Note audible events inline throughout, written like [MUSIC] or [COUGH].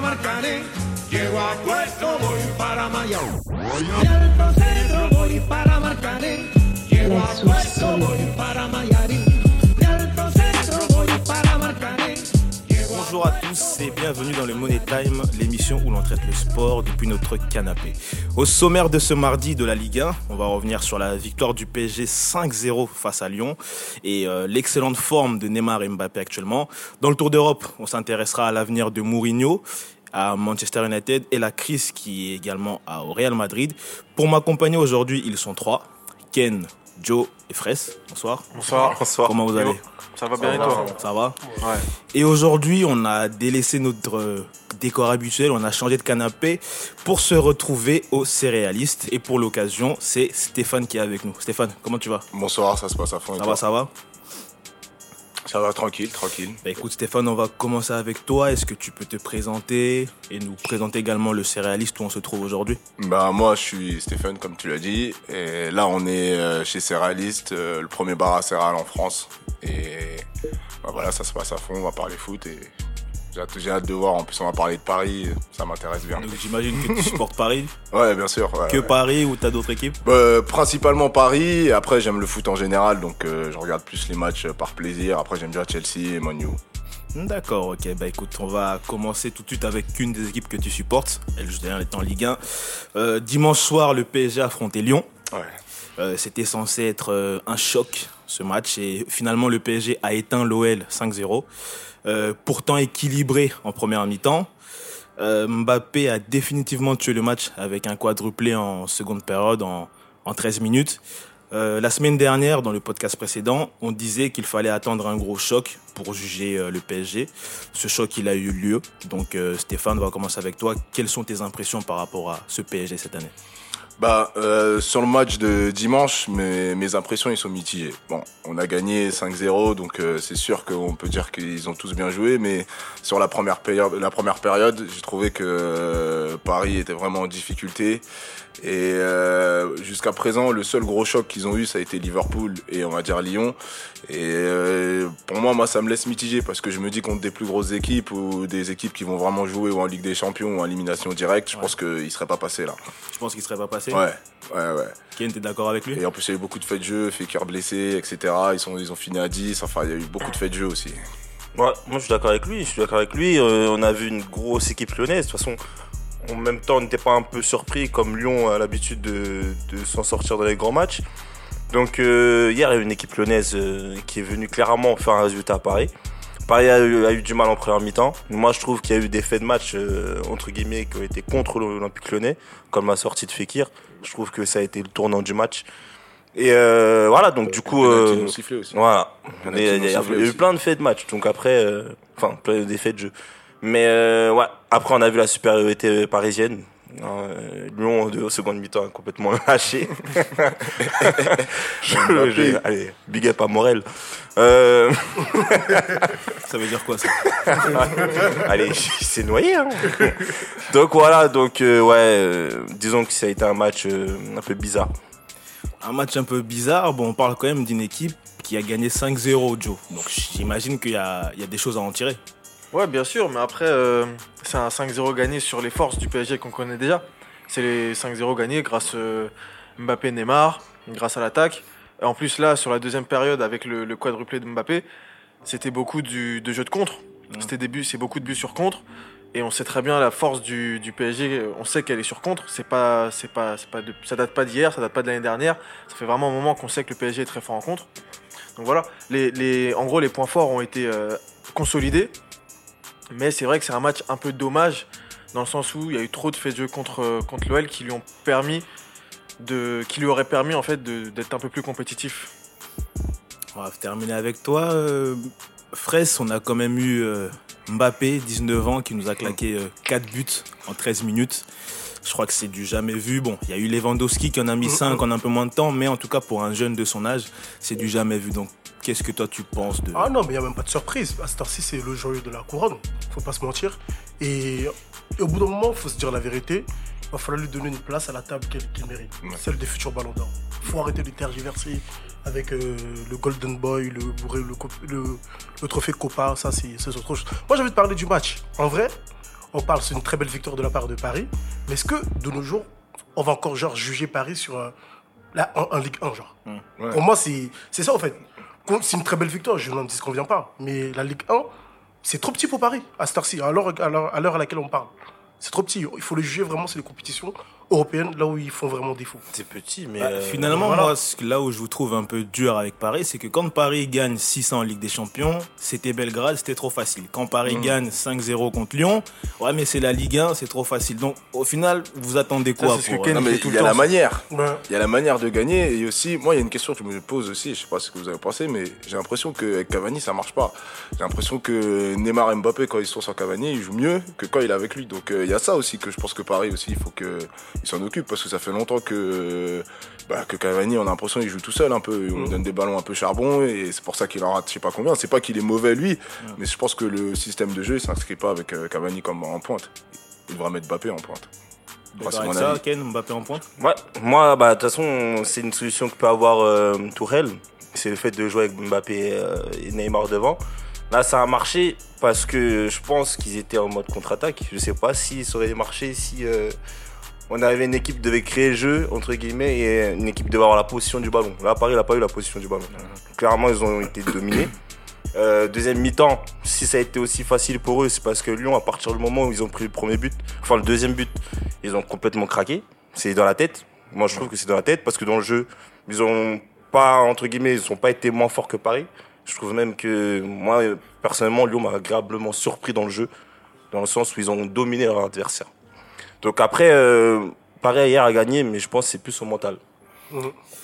para Marcané. Llego a puesto, voy para Mayao. Y al centro voy para Marcané. Llego a puesto, voy para Mayarín. Bonjour à tous et bienvenue dans le Money Time, l'émission où l'on traite le sport depuis notre canapé. Au sommaire de ce mardi de la Ligue 1, on va revenir sur la victoire du PSG 5-0 face à Lyon et euh, l'excellente forme de Neymar et Mbappé actuellement. Dans le Tour d'Europe, on s'intéressera à l'avenir de Mourinho à Manchester United et la crise qui est également au Real Madrid. Pour m'accompagner aujourd'hui, ils sont trois. Ken, Joe et Fraisse. Bonsoir. Bonsoir. Bonsoir. Comment vous allez? Ça va bien et toi? Ça va? Ouais. Et aujourd'hui, on a délaissé notre euh, décor habituel, on a changé de canapé pour se retrouver au céréaliste. Et pour l'occasion, c'est Stéphane qui est avec nous. Stéphane, comment tu vas? Bonsoir, ça se passe à fond. et Ça toi? va, ça va? Ça va tranquille, tranquille. Bah écoute Stéphane, on va commencer avec toi. Est-ce que tu peux te présenter et nous présenter également le céréaliste où on se trouve aujourd'hui? Bah moi je suis Stéphane comme tu l'as dit et là on est euh, chez Céréaliste, euh, le premier bar à céréales en France et bah, voilà ça se passe à fond, on va parler foot et j'ai hâte, de voir. En plus on va parler de Paris, ça m'intéresse bien. Donc j'imagine que tu supportes Paris. [LAUGHS] Ouais bien sûr. ouais, Que ouais. Paris ou t'as d'autres équipes Bah, principalement Paris. Après j'aime le foot en général donc euh, je regarde plus les matchs euh, par plaisir. Après j'aime bien Chelsea et Manu. D'accord, ok. Bah écoute, on va commencer tout de suite avec une des équipes que tu supportes. Elle, elle est en Ligue 1. Euh, dimanche soir, le PSG a affronté Lyon. Ouais. C'était censé être un choc ce match et finalement le PSG a éteint l'OL 5-0. Euh, pourtant équilibré en première mi-temps. Euh, Mbappé a définitivement tué le match avec un quadruplé en seconde période en, en 13 minutes. Euh, la semaine dernière, dans le podcast précédent, on disait qu'il fallait attendre un gros choc pour juger euh, le PSG. Ce choc, il a eu lieu. Donc Stéphane, on va commencer avec toi. Quelles sont tes impressions par rapport à ce PSG cette année? Bah, euh, sur le match de dimanche, mes, mes impressions, ils sont mitigées. Bon, on a gagné 5-0, donc euh, c'est sûr qu'on peut dire qu'ils ont tous bien joué, mais sur la première période, la première période j'ai trouvé que euh, Paris était vraiment en difficulté. Et euh, jusqu'à présent, le seul gros choc qu'ils ont eu, ça a été Liverpool et on va dire Lyon. Et euh, pour moi, moi, ça me laisse mitigé parce que je me dis contre des plus grosses équipes ou des équipes qui vont vraiment jouer ou en Ligue des Champions ou en élimination directe, je pense qu'ils ne seraient pas passés là. Je pense qu'il serait pas Ouais, ouais, ouais. Ken, t'es d'accord avec lui? Et en plus, il y a eu beaucoup de faits de jeu, Fekir blessé, etc. Ils, sont, ils ont fini à 10. Enfin, il y a eu beaucoup de faits de jeu aussi. Ouais, moi je suis d'accord avec lui. Je suis d'accord avec lui. Euh, on a vu une grosse équipe lyonnaise. De toute façon, en même temps, on n'était pas un peu surpris comme Lyon a l'habitude de, de s'en sortir dans les grands matchs. Donc euh, hier, il y a eu une équipe lyonnaise euh, qui est venue clairement faire un résultat à Paris. Paris a eu, a eu du mal en première mi-temps. Moi, je trouve qu'il y a eu des faits de match euh, entre guillemets qui ont été contre l'Olympique Lyonnais, comme la sortie de Fekir. Je trouve que ça a été le tournant du match. Et euh, voilà, donc du coup, euh, aussi. voilà. Il y a y y eu aussi. plein de faits de match. Donc après, enfin, plein des faits de jeu. Mais ouais, après on a vu la supériorité parisienne. Euh, Lyon de seconde mi-temps a complètement [LAUGHS] lâché. [LAUGHS] Je- je- allez, big up à Morel. Euh, [LAUGHS] Ça veut dire quoi ça? Allez, il s'est noyé. Hein. donc voilà, donc euh, ouais, euh, disons que ça a été un match un peu bizarre. Un match un peu bizarre. Bon, on parle quand même d'une équipe qui a gagné 5-0, Joe. Donc j'imagine qu'il y a des choses à en tirer. Ouais, bien sûr, mais après, euh, c'est un 5-0 gagné sur les forces du PSG qu'on connaît déjà. C'est les 5-0 gagnés grâce euh, Mbappé Neymar, grâce à l'attaque. En plus, là, sur la deuxième période, avec le, le quadruplé de Mbappé, c'était beaucoup du, de jeux de contre. C'était des buts, c'est beaucoup de buts sur contre. Et on sait très bien la force du, du PSG. On sait qu'elle est sur contre. C'est pas, c'est pas, c'est pas de- ça date pas d'hier, ça date pas de l'année dernière. Ça fait vraiment un moment qu'on sait que le PSG est très fort en contre. Donc voilà. Les, les, en gros, les points forts ont été euh, consolidés. Mais c'est vrai que c'est un match un peu dommage dans le sens où il y a eu trop de faits de jeu contre, contre l'OL qui lui ont permis auraient permis en fait d'être un peu plus compétitif. On va terminer avec toi. Euh, Fraisse, on a quand même eu euh, Mbappé, 19 ans, qui nous a claqué 4 buts en 13 minutes. Je crois que c'est du jamais vu. Bon, il y a eu Lewandowski qui en a mis 5 en un peu moins de temps, mais en tout cas pour un jeune de son âge, c'est du jamais vu. Donc qu'est-ce que toi tu penses de... Ah non, mais il n'y a même pas de surprise. À cette heure-ci, c'est le joyeux de la couronne. Faut pas se mentir. Et, et au bout d'un moment, faut se dire la vérité. Il va falloir lui donner une place à la table qu'il mérite. Celle des futurs ballons d'or. faut arrêter de tergiverser avec euh, le Golden Boy, le, bourré, le, cop- le, le trophée Copa. Ça, c'est c'est autre chose. Moi, j'ai envie de parler du match. En vrai, on parle, c'est une très belle victoire de la part de Paris. Mais est-ce que de nos jours, on va encore genre juger Paris sur euh, la, en, en Ligue 1 genre? Ouais. Pour moi, c'est c'est ça en fait. C'est une très belle victoire, je n'en disconviens pas. Mais la Ligue 1, c'est trop petit pour Paris à cette heure-ci, à l'heure à l'heure- à l'heure à laquelle on parle. C'est trop petit. Il faut le juger vraiment, c'est les compétitions européennes, là où ils font vraiment défaut. C'est petit, mais. Bah, euh, finalement, voilà. moi, ce que- là où je vous trouve un peu dur avec Paris, c'est que quand Paris gagne 600 en Ligue des Champions, c'était Belgrade, c'était trop facile. Quand Paris Mm. gagne 5-0 contre Lyon, ouais, mais c'est la Ligue 1, c'est trop facile. Donc, au final, vous attendez quoi que pour, Ken euh, Non, mais il y a temps, la manière. Ouais. Il y a la manière de gagner et aussi, moi, il y a une question que je me pose aussi, je sais pas ce que vous avez pensé, mais j'ai l'impression que Cavani, ça marche pas. J'ai l'impression que Neymar et Mbappé, quand ils sont sans Cavani, ils jouent mieux que quand il est avec lui. Donc euh, il y a ça aussi que je pense que Paris aussi, il faut qu'il s'en occupe parce que ça fait longtemps que, bah, que Cavani, on a l'impression qu'il joue tout seul un peu. On lui donne des ballons un peu charbon et c'est pour ça qu'il en rate je sais pas combien. C'est pas qu'il est mauvais lui, mais je pense que le système de jeu, il s'inscrit pas avec euh, Cavani comme en pointe. Il devrait mettre Mbappé en pointe. C'est mon ça, avis. Ken, Mbappé en pointe? Ouais, moi, bah, de toute façon, c'est une solution que peut avoir euh, Tourelle. C'est le fait de jouer avec Mbappé euh, et Neymar devant. Là, ça a marché parce que je pense qu'ils étaient en mode contre-attaque. Je sais pas si ça aurait marché si euh, on avait une équipe qui devait créer le jeu, entre guillemets, et une équipe devait avoir la position du ballon. Là, Paris n'a pas eu la position du ballon. Clairement, ils ont été dominés. Euh, deuxième mi-temps, si ça a été aussi facile pour eux, c'est parce que Lyon, à partir du moment où ils ont pris le premier but, enfin le deuxième but, ils ont complètement craqué. C'est dans la tête. Moi, je trouve que c'est dans la tête parce que dans le jeu, ils ont pas, entre guillemets, ils ont pas été moins forts que Paris. Je trouve même que, moi, personnellement, Lyon m'a agréablement surpris dans le jeu, dans le sens où ils ont dominé leur adversaire. Donc après, euh, Paris hier a gagné, mais je pense que c'est plus au mental.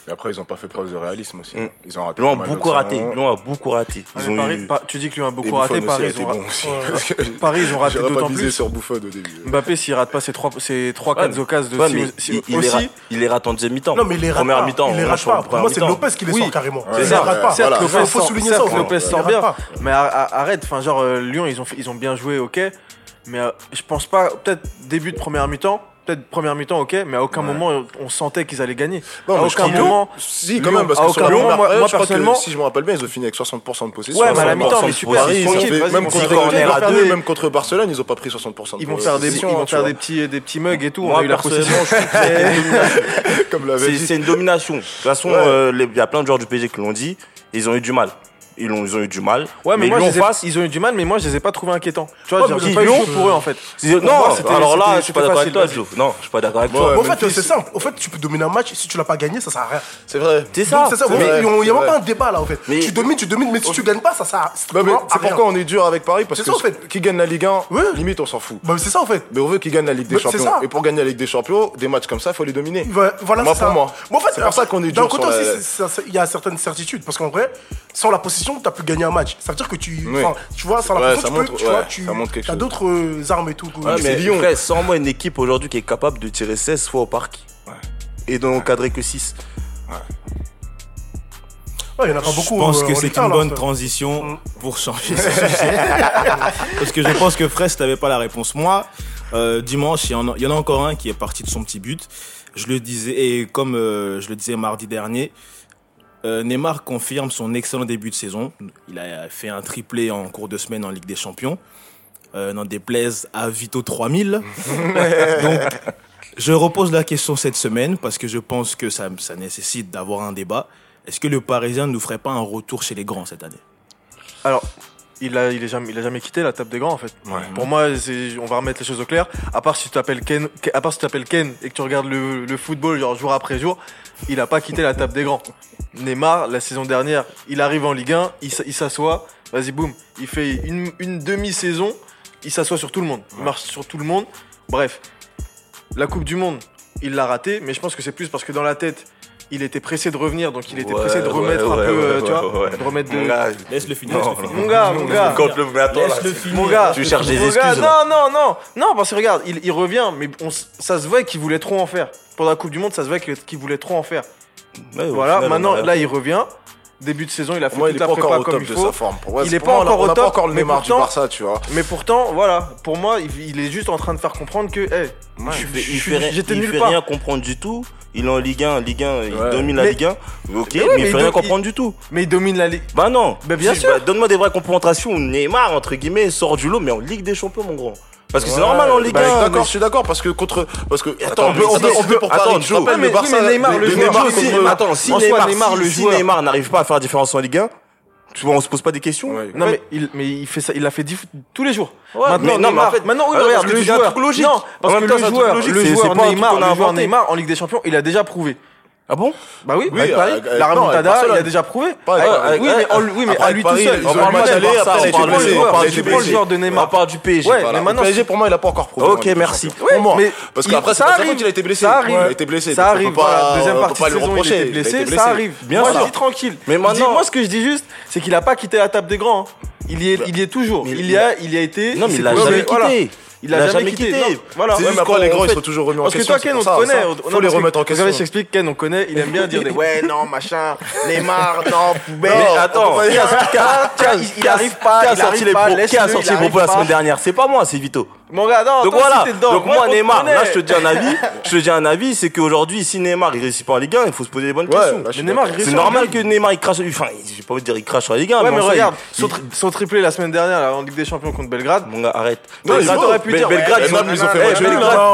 Et après, ils ont pas fait preuve de réalisme aussi. Mm. Ils ont raté. Lyon a beaucoup raté. Lyon a beaucoup raté. Ah, Ils mais ont Paris- eu... Pa- tu dis que lui a beaucoup raté, Paris, ils ont, bon ra- aussi. Ouais. Parce que Paris, ils ont raté d'autant plus. sur Buffon au début. Mbappé, s'il rate pas ses 3 ses trois, Ouais, 4 mais- occasions de Ouais, si- mais si- il, aussi, les rate, il les rate en deuxième mi-temps. Non, mais il les rate Première pas. mi-temps. Il les rate pas. Pour moi, c'est. Lopez qui les sort carrément. C'est Il ça, les rate pas. Certes. Lopez sort- bien. Mais arrête, enfin genre euh, Lyon ils ont fait- ils ont bien joué, ok. Mais euh, je pense pas, peut-être début de première mi-temps, peut-être première mi-temps, ok. Mais à aucun moment on, sentait qu'ils allaient gagner. Non, à aucun moment. Si, quand même, parce à que aucun sur Lyon, moment, moi- après, moi, je crois que, personnellement- si je me rappelle bien, ils ont fini avec 60% de possession. Ouais, mais à la mi-temps, 60% mais super. ils ont sont- fait- même contre à deux, même contre Barcelone, ils ont pas pris 60% de Ils vont faire des, ils vont faire des petits, des petits mugs et tout. on a eu la possession. [LAUGHS] Comme l'avait C'est dit. c'est une domination. De toute façon, euh, il y a plein de joueurs du PSG qui l'ont dit. Ils ont eu du mal. Ils ont, ils ont eu du mal. Ouais, mais, moi, Lyon je les ai- face. ils ont eu du mal, mais moi, je les ai pas trouvés inquiétants. Tu vois, Ouais, j'ai pas eu Lyon, chaud pour eux, en fait. Non, moi, c'était- alors là, c'était- je suis pas c'était d'accord avec toi, facile, Joe. Non, je suis pas d'accord avec toi. Mais en fait, c'est simple. En fait, tu peux dominer un match. Si tu l'as pas gagné, ça sert à rien. C'est vrai. C'est Donc, ça. C'est ça. Il n'y a c'est même vrai. pas un débat là, en fait. Mais- Tu domines, tu domines, mais si tu gagnes pas, ça sert Bah, mais strictement à c'est rien. pourquoi on est dur avec Paris parce C'est que ça, en fait. qui gagne la Ligue 1, Ouais. limite on s'en fout. Bah, c'est ça, en fait. Mais on veut qu'ils gagnent la Ligue des Mais c'est Champions. ça. Et pour gagner la Ligue des Champions, des matchs comme ça, il faut les dominer. Voilà, voilà, Moi, c'est pour ça. moi. Mais en fait, C'est pour ça qu'on est D'un dur côté sur aussi, c'est- il y a certaines certitudes. Parce qu'en vrai, sans la tu as pu gagner un match. Ça veut dire que tu. Oui. Tu vois, sans la Ouais, possession, ça tu peux. montre- vois, ouais, tu as d'autres euh, armes et tout. Ouais, mais Lyon. frère, sans moi une équipe aujourd'hui qui est capable de tirer 16 fois au parc. Et d'en encadrer que 6. Ouais, il y en a pas beaucoup. Je pense euh, que c'est Ligue 1, une bonne transition Mm. pour changer ce sujet. [LAUGHS] Parce que je pense que Fraisse n'avait pas la réponse. Moi, euh, dimanche, il y, en a, il y en a encore un qui est parti de son petit but. Je le disais, et comme euh, je le disais mardi dernier, euh, Neymar confirme son excellent début de saison. Il a fait un triplé en cours de semaine en Ligue des Champions. Euh, N'en déplaise à Vito 3000. [LAUGHS] Donc, je repose la question cette semaine parce que je pense que ça, ça nécessite d'avoir un débat. Est-ce que le Parisien ne nous ferait pas un retour chez les grands cette année? Alors, il a, il, est jamais, il a jamais quitté la table des grands en fait. Pour moi, on va remettre les choses au clair. À part si tu t'appelles Ken, à part si tu t'appelles Ken et que tu regardes le, le football genre jour après jour, il a pas quitté la table des grands. Neymar, la saison dernière, il arrive en Ligue 1, il, s'assoit, vas-y boum, il fait une, une demi-saison, il s'assoit sur tout le monde, il marche sur tout le monde. Bref, la Coupe du Monde, il l'a raté, mais je pense que c'est plus parce que dans la tête, il était pressé de revenir, donc il était Ouais, pressé de ouais, remettre un ouais, peu, ouais, euh, tu ouais, vois, ouais. de remettre de. Mon gars, Laisse-le finir. Non, laisse-le finir. Mon gars, mon gars. Quand le mais attends, là, Laisse-le finir. Mon gars, tu cherches des mon excuses. gars, non, non, non, non, parce que regarde, il, il revient, mais on ça se voit qu'il voulait trop en faire. Pendant la Coupe du Monde, ça se voit qu'il voulait trop en faire. Voilà, final, maintenant, là, il revient. Début de saison, il a fait moi, toute est la pas encore prépa au comme top il de faut. Il est pas encore au On n'a pas top, encore le mais Neymar du pourtant- Barça, tu vois. Mais pourtant, voilà, pour moi, il, est juste en train de faire comprendre que, il fait j'étais part. rien comprendre du tout. Il est en Ligue 1, Ligue 1, il domine la Ligue 1. Ok, Mais il il fait rien comprendre du tout. Mais il domine la Ligue. Bah non. Bah, bien Si, sûr. bah, Donne-moi des vraies confrontations. Neymar, entre guillemets, sort du lot, mais en Ligue des Champions, mon grand. Parce que c'est normal en Ligue Bah, 1. D'accord, mais- je suis d'accord parce que contre parce que Attends, on peut on peut on peut pour attends, Paris, je te rappelle rappelles, le mais- Barça, mais Neymar, le le joueur, Neymar si- contre- Attends, si Neymar, Neymar, si- le si joueur- Neymar n'arrive pas à faire la différence en Ligue 1, tu vois, on se pose pas des questions. Ouais. Non mais il, mais il fait ça, il l'a fait dix- tous les jours. Ouais, maintenant, mais non, mais en Neymar, fait- maintenant, oui, alors, regarde le joueur. logique. Non, parce que le joueur, le joueur Neymar, le joueur. Neymar en Ligue des Champions, il a déjà prouvé. Ah bon? Bah oui, Oui, avec Paris, avec- la remontada, il a déjà prouvé. Pas Avec- avec- oui, mais, en- oui, mais à lui tout Paris, seul. ils On parle le match aller, après, on parle blessé, du joueur, tu prends le joueur de On Neymar. parle du PSG. Ouais, Voilà. mais maintenant, Le PSG pour moi il a pas encore prouvé. Ok, merci. Pour moi. Parce qu'après ça arrive. il a été blessé. Ça arrive. Il a été blessé. Ça on arrive. Deuxième on partie de saison, il a blessé. été blessé. Ça arrive. Bien Moi, sûr. je dis tranquille. Mais maintenant- moi, ce que je dis juste, c'est qu'il a pas quitté la table des grands. hein. Il y est, il y est toujours. Il y a, il y a été. Non, mais il l'a jamais quitté. Il a jamais quitté. Non, Voilà. C'est juste les grands ils sont toujours remis en Parce que question. toi, Ken, on te connaît. on- Faut non, les remettre en vous savez, je question. t'explique, Ken, on connaît. Il aime bien dire des ouais, non, machin, Neymar, [LAUGHS] non, poubelle. Mais attends, il- arrive pas, qui a il sorti les les propos la semaine dernière? C'est pas moi, c'est Vito. Mon gars, non, Donc toi aussi, voilà, dedans. donc Moi, Neymar, là je te dis un [LAUGHS] avis, je te dis un avis, c'est qu'aujourd'hui si Neymar il réussit pas en Ligue 1, il faut se poser les bonnes Ouais, questions. Mais Neymar, C'est en normal que Neymar il crache, enfin je vais pas vous dire il crache sur la Ligue 1, Ouais, mais en soi, regarde, il- son, tri- son triplé la semaine dernière là, en Ligue des Champions contre Belgrade. Mon gars, arrête. Non, ils Belgrade, ont- t'aurais pu dire, Belgrade, ils ont ils fait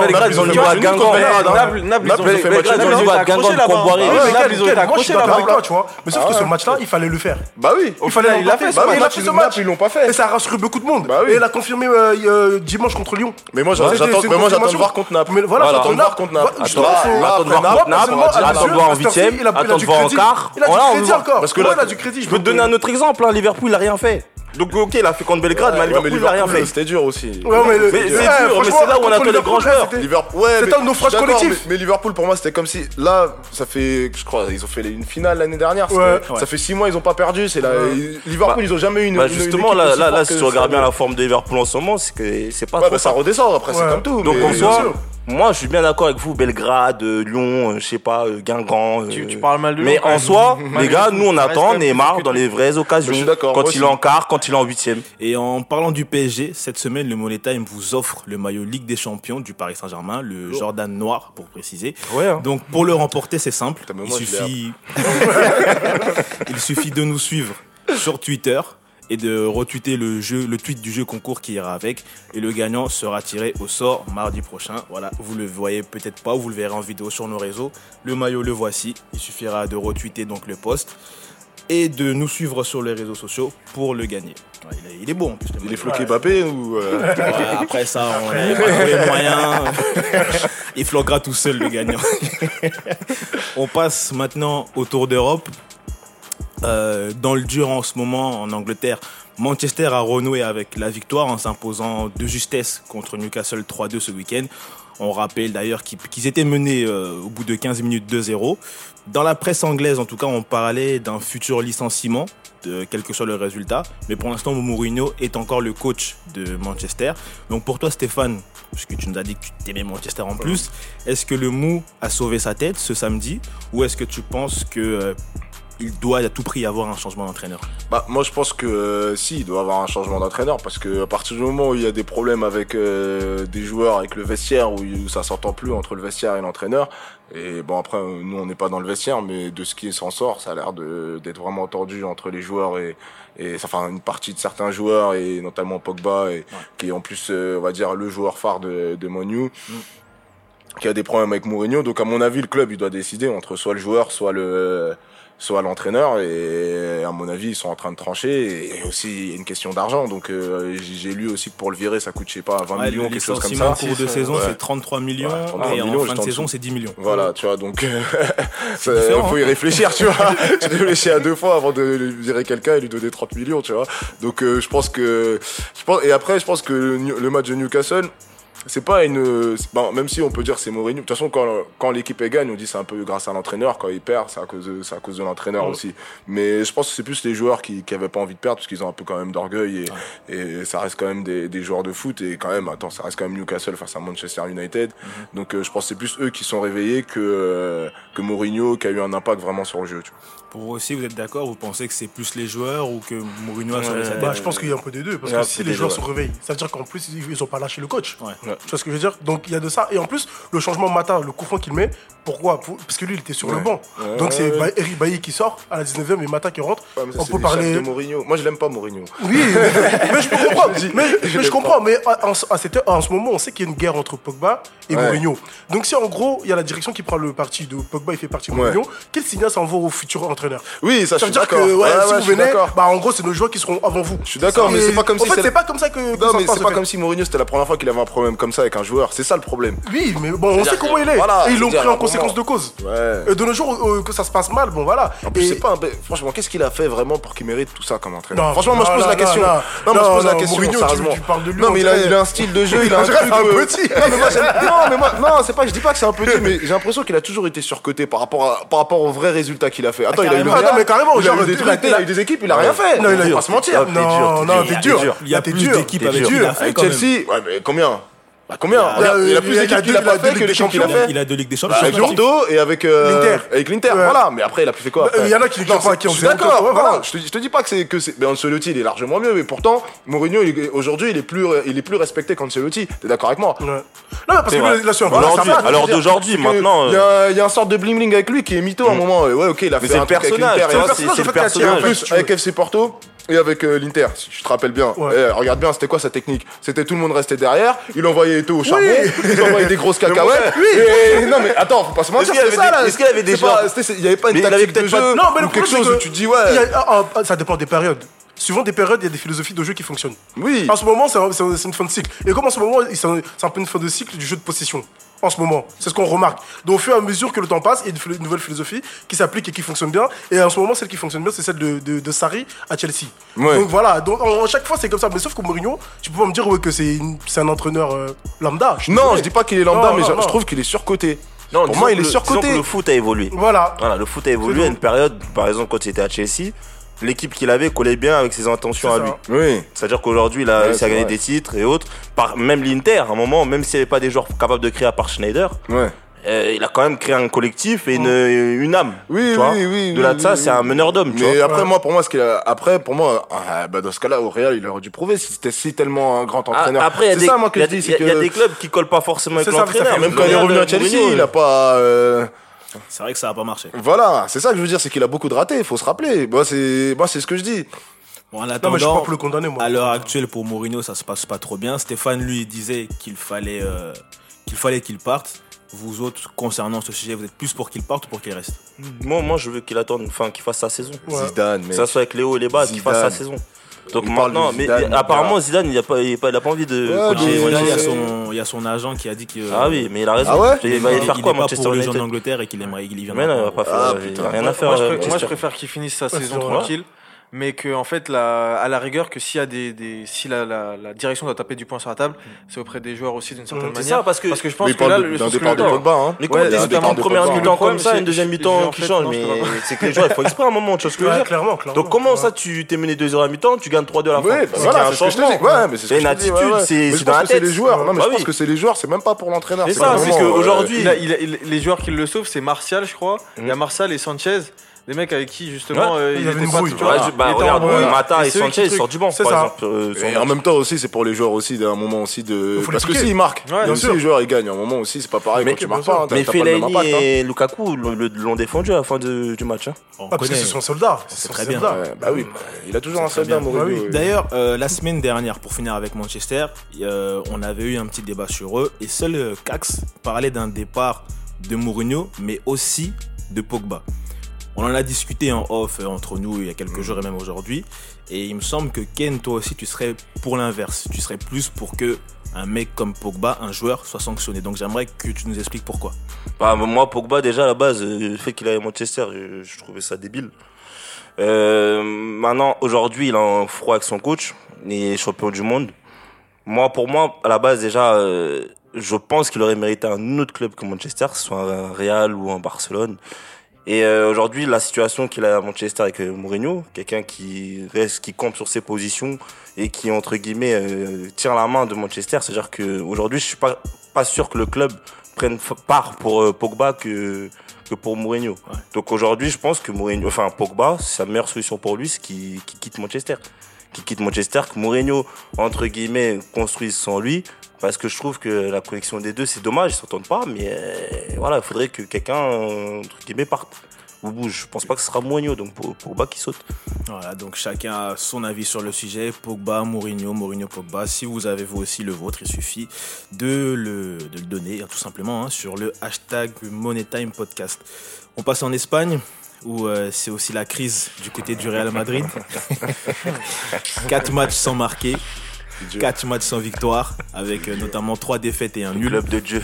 Belgrade, ils ont joué à Guingamp. Naples, ils ont ils fait match Belgrade, nul. ils ont joué à Guingamp de mais Naples, ils ont été accrochés là-bas. tu vois. Mais sauf que ce match-là, il fallait le faire. Bah oui. Il fallait il l'a fait, Bah il fait ce match. ils l'ont pas fait. Et ça a rassuré beaucoup de monde. Bah. Et il a confirmé dimanche contre Lyon. Mais moi j'attends c'est une mais moi, j'attends de voir contre Naples. Mais voilà, j'attends de voir contre Naples. Attends, Attends, là, attends de voir contre Naples, attends de voir en huitième, attends de voir en quart. Il a du crédit encore. Parce que Ouais, là, il a du crédit. Je peux te donner un autre exemple, hein, Liverpool il a rien fait. Donc ok, il a fait contre Belgrade, mais à Ouais, Liverpool il a rien fait. C'était dur aussi. Ouais, mais Mais c'est ouais, dur, mais c'est là où on attend les Liverpool, grands joueurs. c'était- Liverpool, ouais, mais- un naufrage collectif. Mais, mais Liverpool, pour moi, c'était comme si. Là, ça fait. Je crois, ils ont fait une finale l'année dernière. Ouais. Ça fait 6 mois, ils ont pas perdu. C'est Liverpool, Bah, ils ont jamais eu une. Bah une- une justement, équipe là, là, là, si tu regardes bien la forme de Liverpool en ce moment, c'est que c'est pas Ouais, bah, ça redescend après, c'est comme tout. Donc mais- en soi, moi je suis bien d'accord avec vous, Belgrade, euh, Lyon, euh, je sais pas, euh, Guingamp. Tu, euh, tu parles mal de Mais Lyon, en soi, les gars, nous on attend Neymar dans les vraies occasions. Je suis d'accord, Quand moi il est en quart, quand il est en huitième. Et en parlant du PSG, cette semaine, le Money Time vous offre le maillot Ligue des Champions du Paris Saint-Germain, le Jordan noir pour préciser. Ouais. hein. Donc pour le remporter, c'est simple. Putain, Il suffit, [LAUGHS] il suffit de nous suivre sur Twitter et de retweeter le jeu, le tweet du jeu concours qui ira avec. Et le gagnant sera tiré au sort mardi prochain. Voilà, vous le voyez peut-être pas, vous le verrez en vidéo sur nos réseaux. Le maillot, le voici. Il suffira de retweeter donc le post et de nous suivre sur les réseaux sociaux pour le gagner. Ouais, il, est, il est beau en plus. le Il est floqué Mbappé ou. euh, Ouais, après ça, on n'avait pas trouvé le moyen. Il floquera tout seul le gagnant. [LAUGHS] on passe maintenant au Tour d'Europe. Euh, dans le dur en ce moment en Angleterre, Manchester a renoué avec la victoire en s'imposant de justesse contre Newcastle 3-2 ce week-end. On rappelle d'ailleurs qu'ils étaient menés euh, au bout de 15 minutes 2-0. Dans la presse anglaise, en tout cas, on parlait d'un futur licenciement, de quel que soit le résultat. Mais pour l'instant, Mourinho est encore le coach de Manchester. Donc pour toi, Stéphane, puisque tu nous as dit que tu t'aimais Manchester en plus, est-ce que le Mou a sauvé sa tête ce samedi? Ou est-ce que tu penses que euh, il doit à tout prix y avoir un changement d'entraîneur Bah, moi, je pense que euh, si, il doit avoir un changement d'entraîneur parce que à partir du moment où il y a des problèmes avec euh, des joueurs, avec le vestiaire, où, où ça s'entend plus entre le vestiaire et l'entraîneur. Et bon, après, nous, on n'est pas dans le vestiaire, mais de ce qui s'en sort, ça a l'air de- d'être vraiment tendu entre les joueurs et, et enfin une partie de certains joueurs et notamment Pogba et qui est en plus, euh, on va dire, le joueur phare de, de Monu. Qui a des problèmes avec Mourinho, donc à mon avis le club il doit décider entre soit le joueur, soit le soit l'entraîneur et à mon avis ils sont en train de trancher et aussi il y a une question d'argent donc euh, j'ai j'ai lu aussi que pour le virer ça coûte je sais pas 20 Ouais, millions le quelque chose comme ça en cours de saison, Ouais. c'est 33 millions. Ouais, 33 et millions, en fin de saison, c'est 10 millions. voilà tu vois donc [LAUGHS] [LAUGHS] ça, différent, faut y réfléchir tu vois [LAUGHS] tu réfléchis à deux fois avant de virer quelqu'un et lui donner 30 millions tu vois donc euh, je pense que je pense et après je pense que le match de Newcastle c'est pas une bon, même si on peut dire c'est Mourinho. De toute façon quand quand l'équipe gagne on dit c'est un peu grâce à l'entraîneur. Quand il perd c'est à cause de c'est à cause de l'entraîneur aussi. Mais je pense que c'est plus les joueurs qui qui avaient pas envie de perdre parce qu'ils ont un peu quand même d'orgueil et, et ça reste quand même des, des joueurs de foot. Et quand même attends ça reste quand même Newcastle face à Manchester United. Donc euh, je pense que c'est plus eux qui sont réveillés que euh, que Mourinho qui a eu un impact vraiment sur le jeu tu vois. Pour vous aussi, vous êtes d'accord Vous pensez que c'est plus les joueurs ou que Mourinho a sauvé Ouais. sa tête? Bah, je pense qu'il y a un peu des deux. Parce que si les joueurs deux, sont réveillés, ça veut dire qu'en plus, ils ils ont pas lâché le coach. Ouais. Tu vois ce que je veux dire? Donc il y a de ça. Et en plus, le changement Mata, le coup franc qu'il met, pourquoi? Pour- Parce que lui, il était sur le banc. Ouais. Donc c'est Ba- Eric Bailly qui sort à la 19e et Mata qui rentre. Ouais, mais ça, On peut les parler. de Mourinho. Moi, je l'aime pas, Mourinho. Oui, mais, mais je peux comprendre. Mais, mais je comprends. Mais en, ce moment, on sait qu'il y a une guerre entre Pogba et Ouais. Mourinho. Donc si en gros, il y a la direction qui prend le parti de Pogba, il fait partie de. Mourinho, quel signal ça envoie au futur Oui, ça, je Ça suis veut dire que d'accord. ouais, Ouais, si ouais, vous je suis venez, bah en gros, c'est nos joueurs qui seront avant vous. Je suis d'accord, mais c'est pas comme en si fait, c'est pas comme ça que. Non, mais c'est en pas fait. comme si Mourinho c'était la première fois qu'il avait un problème comme ça avec un joueur. C'est ça le problème. Oui, mais bon, on sait comment il est. Et ils l'ont pris en conséquence de cause. De nos jours, euh, que ça se passe mal, bon voilà. En plus, Et- c'est pas Franchement, qu'est-ce qu'il a fait vraiment pour qu'il mérite tout ça comme entraîneur? Franchement, moi, je pose la question. non, moi, je pose la question, Mourinho, tu- sérieusement. tu parles de lui, non, on mais il a, un style de jeu, il a un euh, petit. Non, mais moi, [LAUGHS] non, mais moi, non, c'est pas, je dis pas que c'est un petit, mais j'ai l'impression qu'il a toujours été surcoté par rapport, à, par rapport aux vrais résultats qu'il a fait. Attends, il a eu le carrément. Real, Attends, mais carrément, il a genre, des il a- trucs, il a eu des équipes, il a rien fait. Non, il a- pas se mentir. Ah, Non, non, t'es dur. Il y a plus d'équipes avec il a. Chelsea, ouais, mais combien? Bah, combien Il a- Il plus d'équipes qu'il a pas fait que les des champions qu'il a fait. il a deux Ligues des Bah, Champions. avec Champions. Porto et avec euh, L'Inter. avec l'Inter, voilà. Mais après, il a plus fait quoi après Il y en a qui ne pas qui ont d'accord. Je te, je te dis pas que c'est que c'est. Mais Ancelotti, il est largement mieux. Mais pourtant, Mourinho, aujourd'hui, il est plus, il est plus respecté qu'Ancelotti. T'es d'accord avec moi? Ouais. Non, mais parce que vrai. lui, il a su un Voilà, peu ça sa va. place. Alors d'aujourd'hui, maintenant, Il y, a, il y a un sorte de bling bling avec lui qui est mytho à un moment. Ouais, ok, il a fait un avec personnage, c'est en le en personnage. fait. plus, avec FC Porto et avec euh, l'Inter, si tu te rappelles bien. Ouais. Eh, regarde bien, c'était quoi sa technique? C'était tout le monde restait derrière, il envoyait Eto au charbon, Oui. il envoyait des grosses [LAUGHS] cacahuètes. Et non mais attends, faut pas se mentir, y c'est avait ça des- là. est-ce qu'il y avait des gens- Il y avait pas une Mais tactique de pas jeu Non, mais le ou quelque problème, chose où que tu dis ouais. il y a- ah, ah, ça dépend des périodes. Suivant des périodes, il y a des philosophies de jeu qui fonctionnent. Oui. En ce moment, c'est un- c'est un- c'est une fin de cycle. Et comme en ce moment, c'est un peu une fin de cycle du jeu de possession. En ce moment, c'est ce qu'on remarque. Donc, au fur et à mesure que le temps passe, il y a une, nouvelle philosophie qui s'applique et qui fonctionne bien. Et en ce moment, celle qui fonctionne bien, c'est celle de, de, de Sarri à Chelsea. Ouais. Donc voilà, donc en- chaque fois, c'est comme ça. Mais sauf que Mourinho, tu peux pas me dire ouais, que c'est un entraîneur euh, lambda. suis Non, je dis pas qu'il est lambda, Non, mais non, je, non. je trouve qu'il est surcoté. Non, Pour moi, il est le- surcoté. que le foot a évolué. Voilà. Voilà, le foot a évolué à une période, par exemple, quand il était à Chelsea, l'équipe qu'il avait collait bien avec ses intentions à ça. lui. Oui. C'est-à-dire qu'aujourd'hui, il a réussi à gagner des titres et autres. Par, même l'Inter, à un moment, même s'il n'y avait pas des joueurs capables de créer à part Schneider, Ouais. euh, il a quand même créé un collectif et une, une âme. Oui, tu vois. oui, oui. De là oui, de ça, oui, c'est oui. un meneur d'hommes. tu Mais vois. après, Ouais. moi, pour moi, ce qu'il a, après, pour moi, ah, bah, dans ce cas-là, au Real, il aurait dû prouver si c'était si tellement un grand Ah, entraîneur. après, il y a c'est des- ça, moi, que il y a je dis, il y a des clubs qui collent pas forcément avec l'entraîneur. Même quand il est revenu à Chelsea, il a pas. euh, C'est vrai que ça n'a pas marché. Voilà, c'est ça que je veux dire, c'est qu'il a beaucoup de ratés. Il faut se rappeler. Moi, c'est, moi, c'est ce que je dis. Bon, en Non, mais je suis pas attendant, pour le condamner, moi. à l'heure actuelle, pour Mourinho, ça se passe pas trop bien. Stéphane, lui, disait qu'il fallait euh, qu'il fallait qu'il parte. Vous autres, concernant ce sujet, vous êtes plus pour qu'il parte ou pour qu'il reste? Moi, moi, je veux qu'il attende, enfin, qu'il fasse sa saison. Ouais. Zidane, mais. Que ça soit avec Léo et les bas, qu'il fasse sa saison. Donc Il parle de maintenant, mais Zidane, mais apparemment. Zidane, il a pas, il a pas, il a pas envie de Ouais, coacher mais- Là, il y, a son, il y a son agent qui a dit qu'il Ah oui, mais il a raison. Ah ouais il va aller faire il quoi, est Manchester pour les gens United d'Angleterre et qu'il aimerait qu'il y vienne. Mais non, il va pas faire. Ah, il putain. a rien Moi, à faire. moi, je, euh, préfère qu'il finisse sa saison tranquille, mais que en fait, la, à la rigueur, que s'il y a des, des si la, la, la direction doit taper du poing sur la table, c'est auprès des joueurs aussi d'une certaine Mm. C'est manière. ça, parce que. parce que je pense que là, le, parce que départ de le- Pogba, hein. Mais comment départ en de première mi-temps comme ça, une deuxième mi-temps qui change, mais c'est que les joueurs, il faut exprès un moment, tu vois ce que je veux dire clairement, clairement. Donc comment ça, tu t'es mené 2 heures à mi-temps, tu gagnes 3-2 à la fin Oui, bah C'est un mais c'est une attitude, c'est- dans pense la tête. les joueurs. Non, mais Bah je pense oui. que c'est les joueurs, c'est même pas pour l'entraîneur. C'est ça, c'est que aujourd'hui- Il a- il a- il- les joueurs qui le sauvent, c'est Martial, je crois. Il y a. Martial et Sanchez, des mecs avec qui justement Ouais. euh, Il il y avait était une pas. tu vois, il bah, regarde. Mata et Sanchez truquent. sortent du banc, C'est par ça. exemple. euh, Et en match. même temps aussi, c'est pour les joueurs aussi d'un moment aussi de. Il faut Parce que l'expliquer. s'ils marquent, Ouais, même bien si sûr. les joueurs ils gagnent, à un moment aussi, c'est pas pareil Mais quand tu marques pas. hein, Mais Fellaini hein. et Lukaku l'ont l'ont défendu à la fin du match. hein. Ah, parce que c'est son soldat. C'est son très bien. bah oui, bah, il a toujours un soldat. Mourinho. Bah. D'ailleurs, euh, la semaine dernière, pour finir avec Manchester, euh, on avait eu un petit débat sur eux et seul Cax parlait d'un départ de Mourinho, mais aussi de Pogba. On en a discuté en off euh, entre nous il y a quelques jours et même aujourd'hui. Et il me semble que Ken, toi aussi, tu serais pour l'inverse. Tu serais plus pour que un mec comme Pogba, un joueur, soit sanctionné. Donc j'aimerais que tu nous expliques pourquoi. Bah, moi, Pogba, déjà, à la base, euh, le fait qu'il aille à Manchester, je, je trouvais ça débile. Euh, maintenant, aujourd'hui, il a un froid avec son coach. Il est champion du monde. Moi, pour moi, à la base, déjà, euh, je pense qu'il aurait mérité un autre club que Manchester, soit un Real ou un Barcelone. Et euh, aujourd'hui, la situation qu'il a à Manchester avec euh, Mourinho, quelqu'un qui reste, qui compte sur ses positions et qui entre guillemets euh, tire la main de Manchester, c'est-à-dire que aujourd'hui, je suis pas pas sûr que le club prenne part pour euh, Pogba que que pour Mourinho. Donc aujourd'hui, je pense que Mourinho, enfin Pogba, sa meilleure solution pour lui, c'est qu'il qu'il quitte Manchester, qui quitte Manchester, que Mourinho, entre guillemets, construise sans lui. Parce que je trouve que la connexion des deux, c'est dommage, ils s'entendent pas, mais euh, voilà, il faudrait que quelqu'un, entre guillemets, parte. Ou bouge. Je pense pas que ce sera Mourinho, donc pour Pogba qui saute. Voilà, donc chacun a son avis sur le sujet. Pogba, Mourinho, Mourinho, Pogba. Si vous avez vous aussi le vôtre, il suffit de le, de le donner hein, tout simplement hein, sur le hashtag MoneyTime Podcast. On passe en Espagne où euh, c'est aussi la crise du côté du Real Madrid. [LAUGHS] Quatre matchs sans marquer. Quatre matchs sans victoire, avec euh, notamment trois défaites et un nul. Club de Dieu.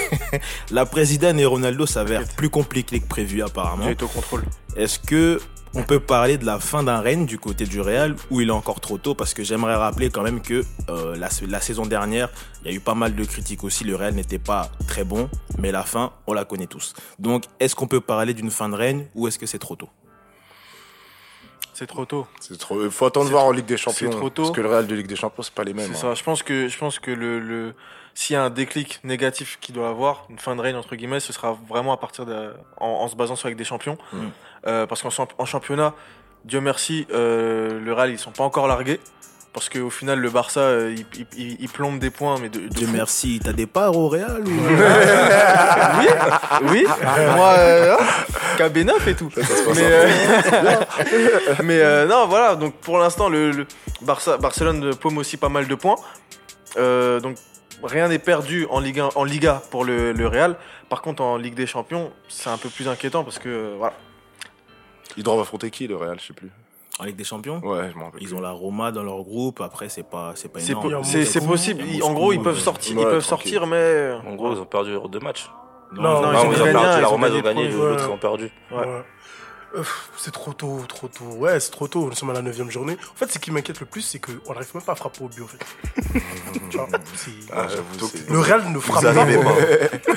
[LAUGHS] La présidente et Ronaldo s'avèrent plus compliqués que prévu apparemment. Été au contrôle. Est-ce que on peut parler de la fin d'un règne du côté du Real ou il est encore trop tôt Parce que j'aimerais rappeler quand même que euh, la, la saison dernière, il y a eu pas mal de critiques aussi. Le Real n'était pas très bon, mais la fin, on la connaît tous. Donc, est-ce qu'on peut parler d'une fin de règne ou est-ce que c'est trop tôt? C'est trop tôt. C'est trop. Il faut attendre C'est voir en Ligue des Champions. c'est trop tôt. Parce que le Real de Ligue des Champions, c'est pas les mêmes. C'est hein. ça. Je pense que, je pense que le, le, s'il y a un déclic négatif qu'il doit avoir, une fin de règne entre guillemets, ce sera vraiment à partir de, en, en se basant sur avec des champions. Mm. Euh, parce qu'en champ- en championnat, Dieu merci, euh, le Real ils sont pas encore largués. Parce qu'au final, le Barça, euh, il, il- il- il plombe des points, mais de, de Dieu fou. merci, t'as des parts au Real ou... [LAUGHS] Oui, moi, euh, hein, KB9 et tout. Ça se passe Mais, euh, [LAUGHS] euh, non, voilà. Donc pour l'instant, le, le Barça, Barcelone paume aussi pas mal de points. Euh, donc rien n'est perdu en Ligue 1 en Liga pour le, le Real. Par contre, en Ligue des Champions, c'est un peu plus inquiétant parce que voilà. Ils doivent affronter qui, le Real Je sais plus. En Ligue des Champions Ouais, je m'en rappelle. Ils ont la Roma dans leur groupe, après c'est pas, c'est pas énorme. C'est- possible. Ils- En gros, ils peuvent sortir, Ouais, ils peuvent tranquille. sortir, mais En gros, ils ont perdu deux matchs. Non, non, ils ont ils ont gagné un, perdu, la Roma, ils gagné ont gagné, l'autre, ils ont perdu. Ouais. Ouais. Euh, c'est trop tôt, trop tôt. Ouais, c'est trop tôt. Nous sommes à la 9 journée. En fait, ce qui m'inquiète le plus, c'est qu'on n'arrive même pas à frapper au but, en fait. [LAUGHS] tu vois, c'est- Ah, j'avoue, c'est- Le Real ne frappe pas.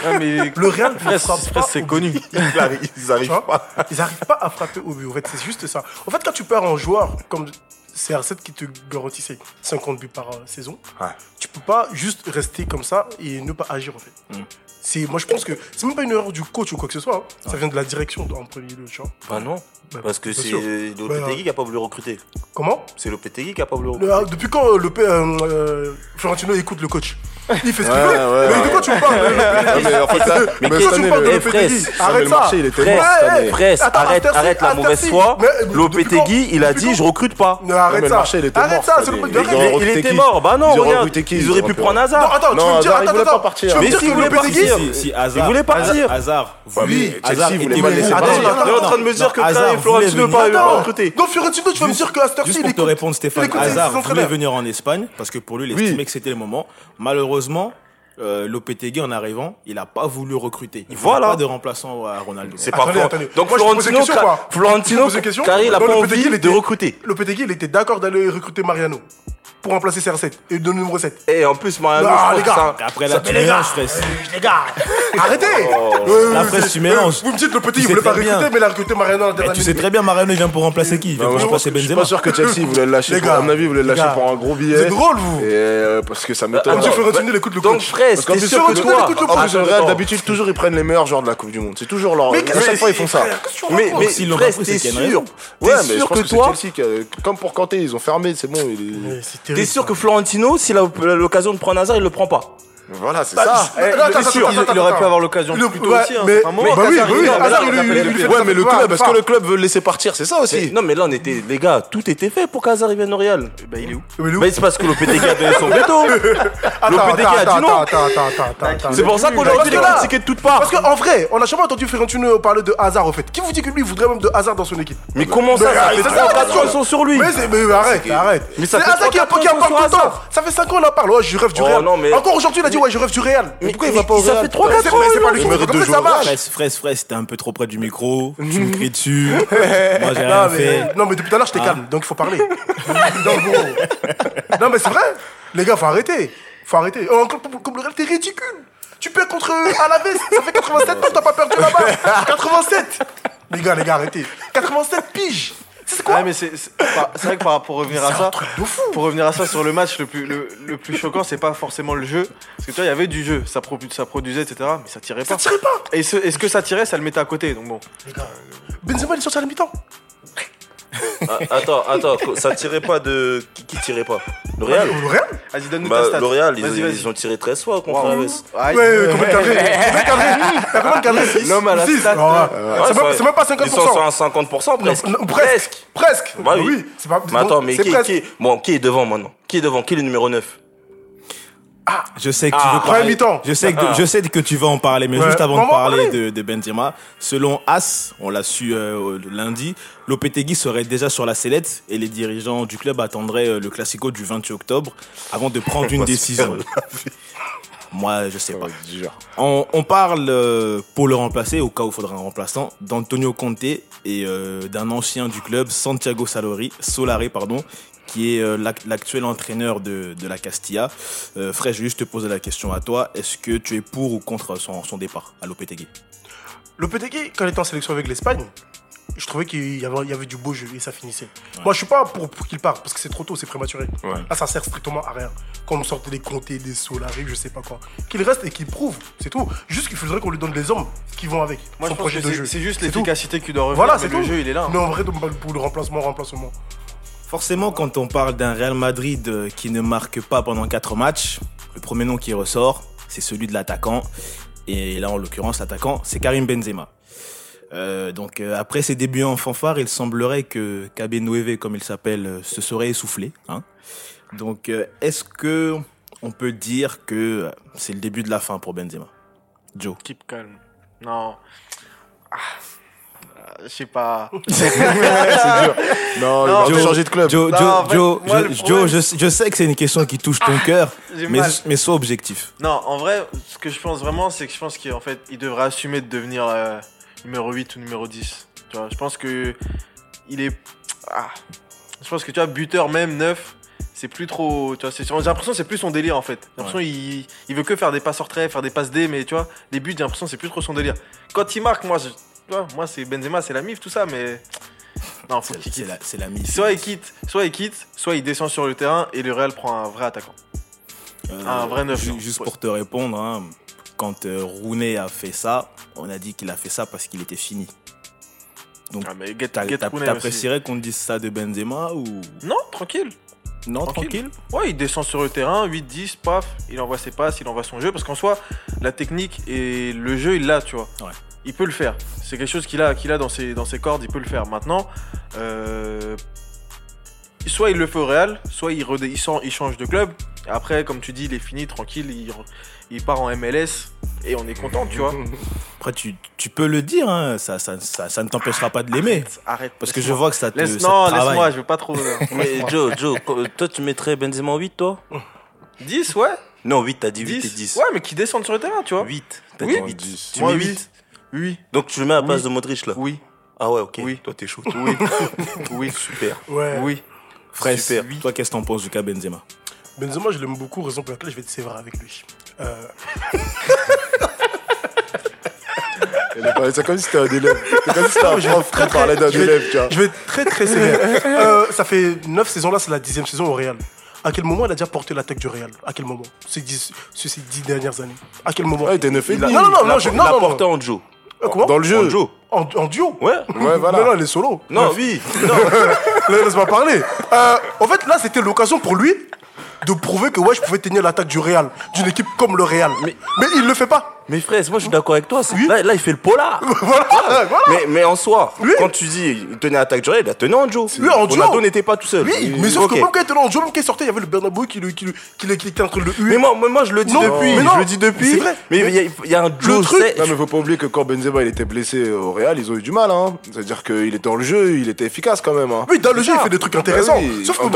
Ah, mais Le Real ne frappe pas. c'est connu. Ils arrivent, ils Tu arrivent vois pas. Ils n'arrivent pas à frapper au but. En fait, c'est juste ça. En fait, quand tu perds un joueur comme CR7 qui te garantissait 50 buts par euh, saison, Ouais. tu peux pas juste rester comme ça et ne pas agir en fait. Mm. C'est, moi, je pense que c'est même pas une erreur du coach ou quoi que ce soit. hein. Ça vient de la direction en premier lieu, tu vois. Bah non, Bah, parce que bien c'est sûr. Lopetegui qui a pas voulu recruter. Comment? C'est Lopetegui qui a pas voulu Le- recruter. ah, Depuis quand euh, le P- euh, euh, Florentino écoute le coach? Il fait ce qu'il Ouais, veut. ouais, mais ouais. de quoi tu me parles mais en fait, là, [LAUGHS] Mais mais qu'est-ce cette que tu année, parles de le- Arrête le ça marché, il cette année. Attends, arrête, arrête la mauvaise foi. Mais, il a depuis dit quand? je recrute pas. Non, arrête mais le ça. marché, il était arrête mort ça, c'est le Il, il était qui? mort. Bah non, Ils ont regarde. recruté qui? Ils Ils auraient pu prendre Non, Hazard. attends, tu Non, veux me dire, Hazard, il attends, voulait pas attends. partir. Tu veux me Mais dire s'il que voulait partir. Si, si Hazard, voulait partir. Hazard, voulait- Chelsea Hazard voulait pas laisser Attends, partir. attends, On est en train de non, me dire que non, Hazard Florentino voulait veut pas recruter. Donc Fiorentino, tu vas me dire que Asterci, Juste il pour te répondre, il Stéphane, Hazard voulait venir en Espagne parce que pour lui, il Oui. estimait que c'était le moment. Malheureusement, euh, Lopetegui, en arrivant, il n'a pas voulu recruter. Il Voilà. voulait pas de remplaçant à Ronaldo. C'est pas Attendez, fort. attendez. Donc Moi, je te pose Florentino. Florentino, Je te pose une question. car il a Non, pas envie il de était- recruter. Lopetegui, il était d'accord d'aller recruter Mariano pour remplacer CR7 et de numéro 7. Et en plus, Mariano, Non, je pense les gars. c'est Après, là, Ça tu fait les gars. mélanges, Fraisse. Les gars, arrêtez Oh. Euh, La euh, fraise, c'est- tu mélanges. euh, Vous me dites le petit, Tu il sais voulait pas très bien. recruter, mais il a recruté Mariano à la dernière tu sais minute. très bien, Mariano, il vient pour remplacer qui? Il vient Non, pour je remplacer pense- Je suis Benzema. pas sûr que Chelsea voulait le [LAUGHS] lâcher. Les pour- gars, À mon avis, ils voulaient le les lâcher gars. pour un gros billet. êtes drôle, vous Et euh, parce que ça m'étonne. Monsieur Attends, Florentino, il écoute le Donc coach. Fraisse, Parce qu'en t'es plus, sûr que Florentino, toi... écoute le En plus, le Attends, Real, attends. d'habitude, toujours, ils prennent les meilleurs joueurs de la Coupe du Monde. C'est toujours leur. Mais À chaque fois, ils font ça. Qu'est-ce que tu Mais, racontes mais S'ils l'ont Fraisse, pas pris, t'es c'est qu'il y a une sûr raison. T'es Ouais, mais je sûr pense que que c'est toi... Chelsea, que- comme pour Kanté, ils ont fermé, c'est bon. il est- Mais c'est T'es sûr que Florentino, s'il a l'occasion de prendre Hazard, il le prend pas? Voilà, c'est Bah, ça. Eh, il, aurait pu avoir l'occasion Le- plus tôt ouais, aussi. hein, mais- Hazard, Hazard, Hazard, mais le club, est-ce que le club veut le laisser partir C'est ça Mais- aussi. Non mais là on était... Les gars, tout était fait pour qu'Hazard il vienne au Real Bah, il est où? Bah c'est parce que Lopetegui a donné son veto [LAUGHS] Lopetegui a dit non. attends, attends, attends, attends, attends. C'est pour ça qu'aujourd'hui il est critiqué de toutes parts Parce qu'en vrai, on a jamais entendu Fiorentino parler de hasard au fait. Qui vous dit que lui il voudrait même de hasard dans son équipe? Mais comment ça Mais, Ça fait c'est ça, 3 la 4 question. ans ils sont sur lui Mais, arrête, arrête. Mais ça c'est fait Hazard qui, en parle sur tout le temps. Hazard. Ça fait 5 ans on en parle. Ouais, je rêve du Oh, Real. non, mais- Encore aujourd'hui, il a dit ouais, je rêve du Real. Mais pourquoi il va pas au ça Real fait trois, Mais quatre c'est- ans, mais c'est pas il lui il qui mérite veut, de comme ça, ça jouer. Fraisse, Fraisse, Fraisse, t'es un peu trop près du micro. Tu me cries dessus. [LAUGHS] Moi, j'ai rien Non fait. mais, non mais depuis tout à l'heure je t'ai Ah. calme, donc il faut parler. [LAUGHS] non, mais c'est vrai, les gars faut arrêter, faut arrêter. Oh, comme, comme le Real t'es ridicule. Tu perds contre Alaves, ça fait 87 ans que t'as pas perdu là-bas. [LAUGHS] 87. Les gars, les gars arrêtez. 87 piges. C'est quoi mais c'est c'est par- c'est vrai que par, pour revenir à ça, pour revenir à ça sur le match, le plus, le, le plus choquant, c'est pas forcément le jeu. Parce que tu vois, il y avait du jeu, ça, pro- ça produisait, etc. Mais ça tirait Ça pas. tirait pas. Et ce, est-ce que ça tirait, ça le mettait à côté. Donc bon. Benzema il est sorti à la mi-temps. Ah, attends, attends, ça tirait pas de. Qui, qui tirait pas? Le Real Le Real Vas-y, donne-nous Bah, ta stat. L'Oréal, ils, ils ont tiré 13 fois contre Wow. Alaves. Aïe. Ouais, ouais, combien de cadrés Combien de cadrés T'as combien de cadrés L'homme à la stat. Ah, Ouais, C'est même- c'est même pas Ils sont 50%. un 50% presque. Non, non, presque. Presque. Bah oui. c'est pas. Mais attends, mais qui est devant maintenant? Qui est devant? Qui est le numéro 9 Je sais que tu Ah, veux parler. mi-temps. Je sais que Ah. je sais que tu vas en parler, mais Ouais. juste avant On de parler parler. de, de Benzema, selon As, on l'a su euh, lundi, Lopetegui serait déjà sur la sellette et les dirigeants du club attendraient euh, le Classico du 28 octobre avant de prendre [LAUGHS] une décision. Moi, je sais pas. On, on parle euh, pour le remplacer, au cas où il faudra un remplaçant, d'Antonio Conte et euh, d'un ancien du club, Santiago Salori, Solari, pardon, qui est euh, l'ac- l'actuel entraîneur de, de la Castilla. Euh, Frère, je vais juste te poser la question à toi. Est-ce que tu es pour ou contre son, son départ à l'OPTG Le PTG, quand il était en sélection avec l'Espagne, je trouvais qu'il y avait, il y avait du beau jeu et ça finissait. Moi, je suis pas pour, pour qu'il parte parce que c'est trop tôt, c'est prématuré. Ouais. Là, ça sert strictement à rien. Quand on sortait des comtés, des Solari, je sais pas quoi. Qu'il reste et qu'il prouve, c'est tout. Juste qu'il faudrait qu'on lui donne les hommes qui vont avec. Moi, son je pense projet que de c'est- jeu. c'est juste l'efficacité qui doit revenir. Voilà, c'est le tout. jeu, il est là. hein. Mais en vrai, pour le remplacement, remplacement. Forcément, quand on parle d'un Real Madrid euh, qui ne marque pas pendant 4 matchs, le premier nom qui ressort, c'est celui de l'attaquant. Et là, en l'occurrence, l'attaquant, c'est Karim Benzema. Euh, donc, euh, après ses débuts en fanfare, il semblerait que KB Nueve, comme il s'appelle, euh, se serait essoufflé. Hein. Donc, est-ce que on peut dire que c'est le début de la fin pour Benzema? Joe Keep calm. Non. Ah. Je sais pas. [LAUGHS] Non, Non, il va Joe- changer de club. Joe, Non, Joe, en fait, Joe, moi, je, Joe, je, je sais que c'est une question qui touche ton cœur, J'ai mais, sois objectif. Non, en vrai, ce que je pense vraiment, c'est que je pense qu'en fait, il devrait assumer de devenir euh, numéro 8 ou numéro 10. Tu vois, je pense que il est. Ah. Je pense que tu vois, buteur même, 9, c'est plus trop. Tu vois, c'est- j'ai l'impression que c'est plus son délire en fait. J'ai l'impression qu'il il veut que faire des passes hors trait, faire des passes D, mais tu vois, les buts, j'ai l'impression que c'est plus trop son délire. Quand il marque, moi, tu vois, moi c'est Benzema, c'est la mif, tout ça, mais. Non, faut C'est qu'il c'est quitte. la, c'est la mise. Soit il quitte, soit il quitte, soit il descend sur le terrain et le Real prend un vrai attaquant. Euh, Un vrai neuf. Juste Ouais. pour te répondre, hein, quand euh, Rooney a fait ça, on a dit qu'il a fait ça parce qu'il était fini. Donc, Ah, t'apprécierais qu'on dise ça de Benzema ou? Non, tranquille. non Tranquille. tranquille, Ouais, il descend sur le terrain, 8-10, paf, il envoie ses passes, il envoie son jeu. Parce qu'en soi, la technique et le jeu, il l'a, tu vois. Ouais. Il peut le faire. C'est quelque chose qu'il a, qu'il a dans, ses, dans ses cordes, il peut le faire. Maintenant, euh, soit il le fait au Real, soit il, redé- il, il change de club. Après, comme tu dis, il est fini, tranquille, il, il part en MLS et on est content, tu vois. [LAUGHS] Après, tu, tu peux le dire, hein, ça, ça, ça, ça ne t'empêchera pas de l'aimer. Arrête. Parce que je vois que ça te, Laisse, ça non, te travaille. laisse-moi, je veux pas trop. [LAUGHS] Mais Joe, Joe, toi tu mettrais Benzema en 8 toi? 10, ouais. Non, 8, t'as dit 8 et 10. 10. Ouais, mais qui descendent sur le terrain, tu vois. 8, t'as Oui. dit 8. 10. Tu Moi, mets 8. 8 Oui, Donc tu le mets à la place Oui. de Modric là oui, Ah ouais, ok. Oui. Toi t'es chaud. oui, [LAUGHS] oui, Super. Ouais. oui. Fraisse, Super. toi, qu'est-ce que t'en penses du cas Benzema? Benzema, je l'aime beaucoup, raison pour laquelle je vais être sévère avec lui. Euh, [LAUGHS] comme si c'était un élève. C'est comme si c'était un prof qui parlait d'un je vais- élève, tu vois. Je vais être très très sévère. [LAUGHS] Euh, ça fait 9 saisons là, c'est la dixième saison au Real. À quel moment il a déjà porté l'attaque du Real? À quel moment? Ces dix, Sur ces 10 dernières années À quel moment? Ouais, il était 9 et Non, demi. non, non, non, je, non, non, non. en Joe. Euh, comment Dans le jeu. En Joe. en, en duo Ouais. [LAUGHS] Ouais, voilà. Non, non, il est solo. Non, Bref. oui. [LAUGHS] Là, Laisse-moi parler. Euh, en fait, là, c'était l'occasion pour lui de prouver que ouais, je pouvais tenir l'attaque du Real, d'une équipe comme le Real. Mais, Mais- il le fait pas. Mais frère, moi je suis d'accord avec toi. Oui. Là, là, il fait le polar. [LAUGHS] voilà, voilà. Mais, mais en soi, Oui. quand tu dis il tenait l'attaque du Real, il a tenu en Joe. Oui, en. Ronaldo n'était pas tout seul. Oui, mais sauf que même quand il était en jeu, même quand il sortait, il y avait le Bernabeu qui, le- qui, le- qui, le- qui était en train de le huer. Mais moi, moi, je le dis Non, depuis. mais non. je le dis depuis. C'est vrai. Mais il y, a- il y a un Joe. truc- c'est- Non, mais faut pas oublier que quand Benzema il était blessé au Real, ils ont eu du mal. Hein. C'est-à-dire qu'il était dans le jeu, il était efficace quand même. Hein. Oui, dans le jeu, il fait des trucs intéressants. Sauf, que,